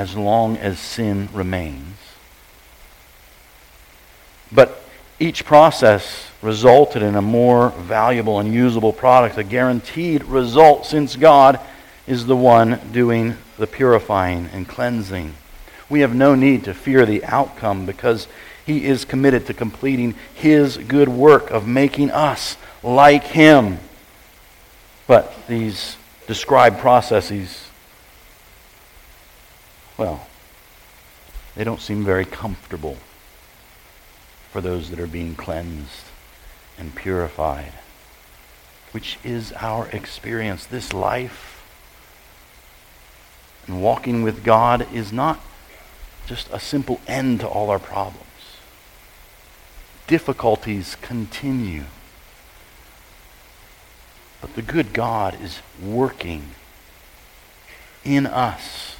as long as sin remains. But each process resulted in a more valuable and usable product, a guaranteed result, since God is the one doing the purifying and cleansing. We have no need to fear the outcome because He is committed to completing His good work of making us like Him. But these described processes, well, they don't seem very comfortable for those that are being cleansed and purified, which is our experience. This life and walking with God is not just a simple end to all our problems. Difficulties continue. But the good God is working in us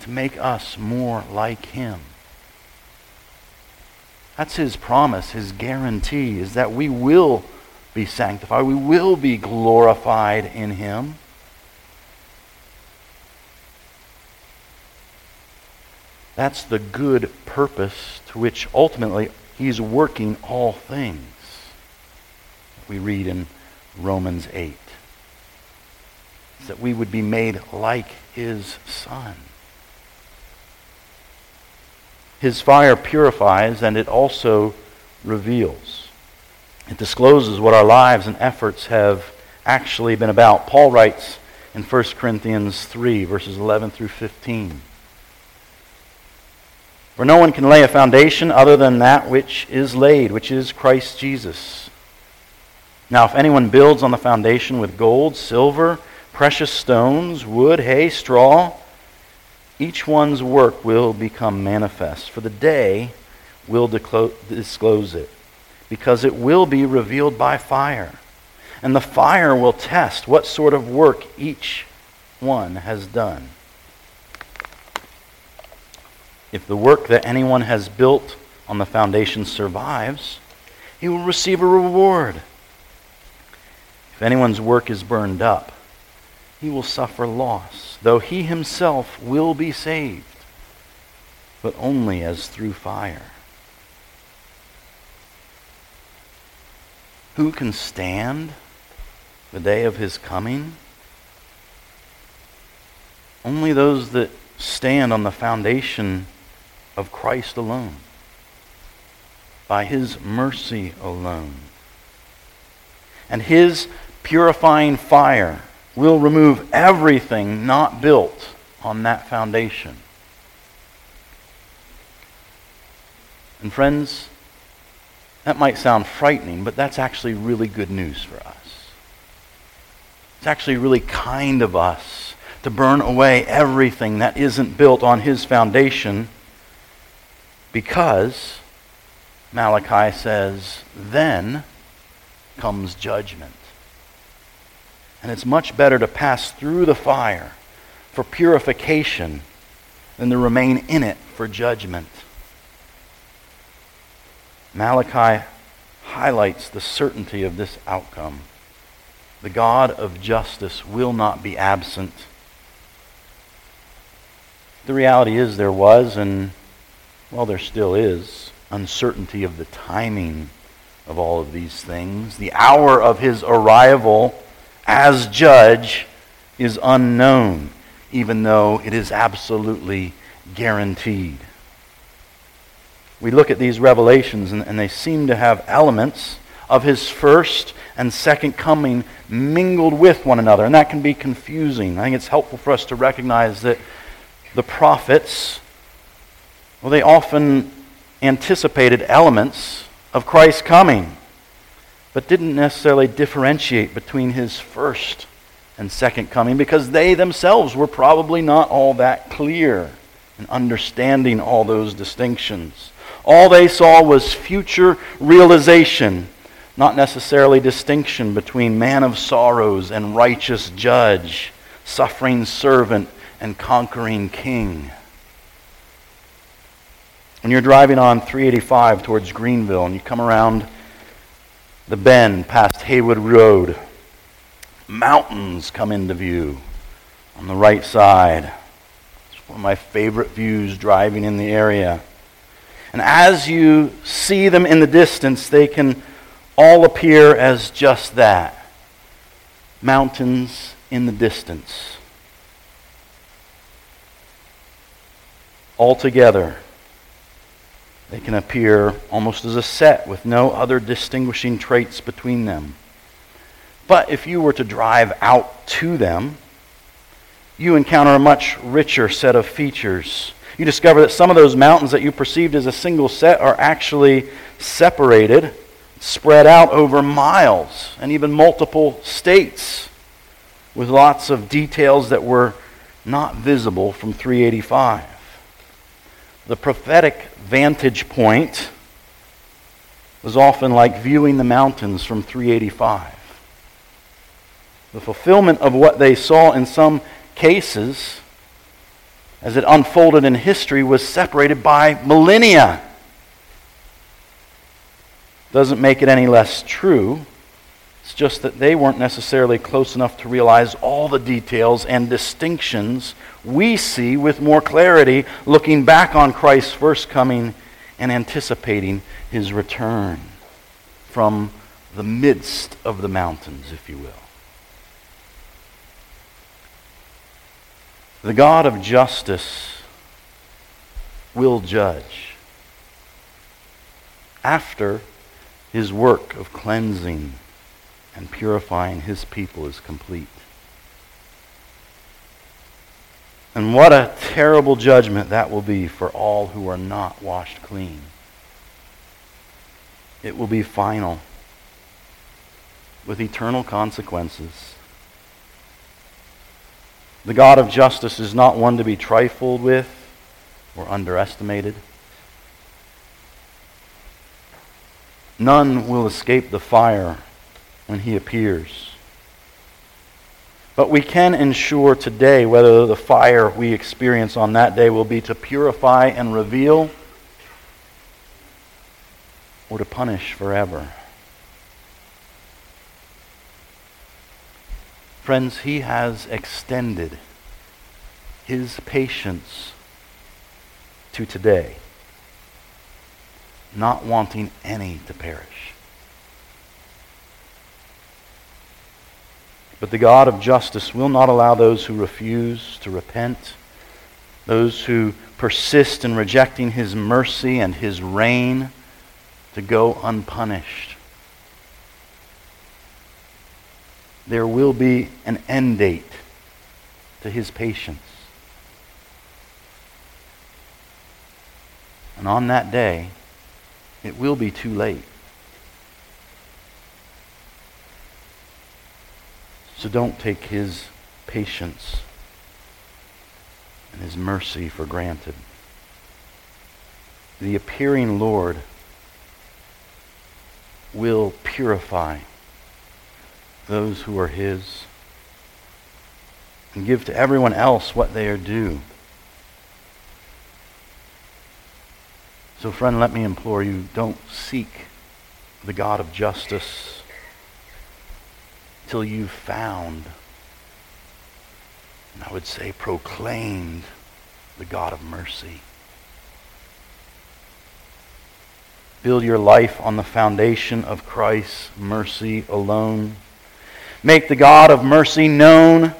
to make us more like Him. That's his promise, his guarantee, is that we will be sanctified. We will be glorified in him. That's the good purpose to which ultimately he's working all things. We read in Romans 8. That we would be made like his son. His fire purifies and it also reveals. It discloses what our lives and efforts have actually been about. Paul writes in 1 Corinthians 3, verses 11 through 15. For no one can lay a foundation other than that which is laid, which is Christ Jesus. Now, if anyone builds on the foundation with gold, silver, precious stones, wood, hay, straw, each one's work will become manifest, for the day will disclose it, because it will be revealed by fire. And the fire will test what sort of work each one has done. If the work that anyone has built on the foundation survives, he will receive a reward. If anyone's work is burned up, he will suffer loss, though he himself will be saved, but only as through fire. Who can stand the day of his coming? Only those that stand on the foundation of Christ alone, by his mercy alone. And his purifying fire will remove everything not built on that foundation. And friends, that might sound frightening, but that's actually really good news for us. It's actually really kind of us to burn away everything that isn't built on his foundation because Malachi says, then comes judgment. And it's much better to pass through the fire for purification than to remain in it for judgment. Malachi highlights the certainty of this outcome. The God of justice will not be absent. The reality is there was, and well, there still is, uncertainty of the timing of all of these things. The hour of his arrival as judge is unknown, even though it is absolutely guaranteed. We look at these revelations, and, and, they seem to have elements of his first and second coming mingled with one another, and that can be confusing. I think it's helpful for us to recognize that the prophets, well, they often anticipated elements of Christ's coming but didn't necessarily differentiate between his first and second coming because they themselves were probably not all that clear in understanding all those distinctions. All they saw was future realization, not necessarily distinction between man of sorrows and righteous judge, suffering servant and conquering king. When you're driving on 385 towards Greenville and you come around the bend past Haywood Road. Mountains come into view on the right side. It's one of my favorite views driving in the area. And as you see them in the distance, they can all appear as just that mountains in the distance. Altogether, they can appear almost as a set with no other distinguishing traits between them. But if you were to drive out to them, you encounter a much richer set of features. You discover that some of those mountains that you perceived as a single set are actually separated, spread out over miles, and even multiple states, with lots of details that were not visible from 385. The prophetic vantage point was often like viewing the mountains from 385. The fulfillment of what they saw in some cases, as it unfolded in history, was separated by millennia. Doesn't make it any less true. It's just that they weren't necessarily close enough to realize all the details and distinctions we see with more clarity looking back on Christ's first coming and anticipating his return from the midst of the mountains, if you will. The God of justice will judge after his work of cleansing and purifying his people is complete. And what a terrible judgment that will be for all who are not washed clean. It will be final with eternal consequences. The God of justice is not one to be trifled with or underestimated. None will escape the fire when he appears. But we can ensure today whether the fire we experience on that day will be to purify and reveal or to punish forever. Friends, he has extended his patience to today, not wanting any to perish. But the God of justice will not allow those who refuse to repent, those who persist in rejecting his mercy and his reign, to go unpunished. There will be an end date to his patience. And on that day, it will be too late. So don't take his patience and his mercy for granted. The appearing Lord will purify those who are his and give to everyone else what they are due. So, friend, let me implore you don't seek the God of justice till you've found, and I would say proclaimed, the God of mercy. Build your life on the foundation of Christ's mercy alone. Make the God of mercy known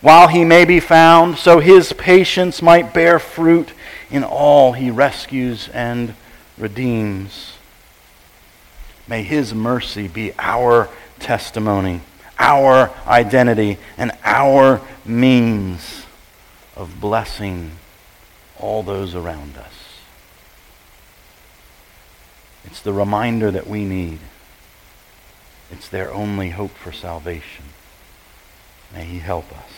while he may be found, so his patience might bear fruit in all he rescues and redeems. May his mercy be our testimony, our identity, and our means of blessing all those around us. It's the reminder that we need. It's their only hope for salvation. May he help us.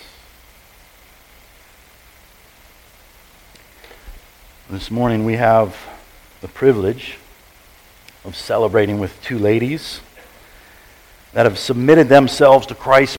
This morning we have the privilege of celebrating with two ladies that have submitted themselves to Christ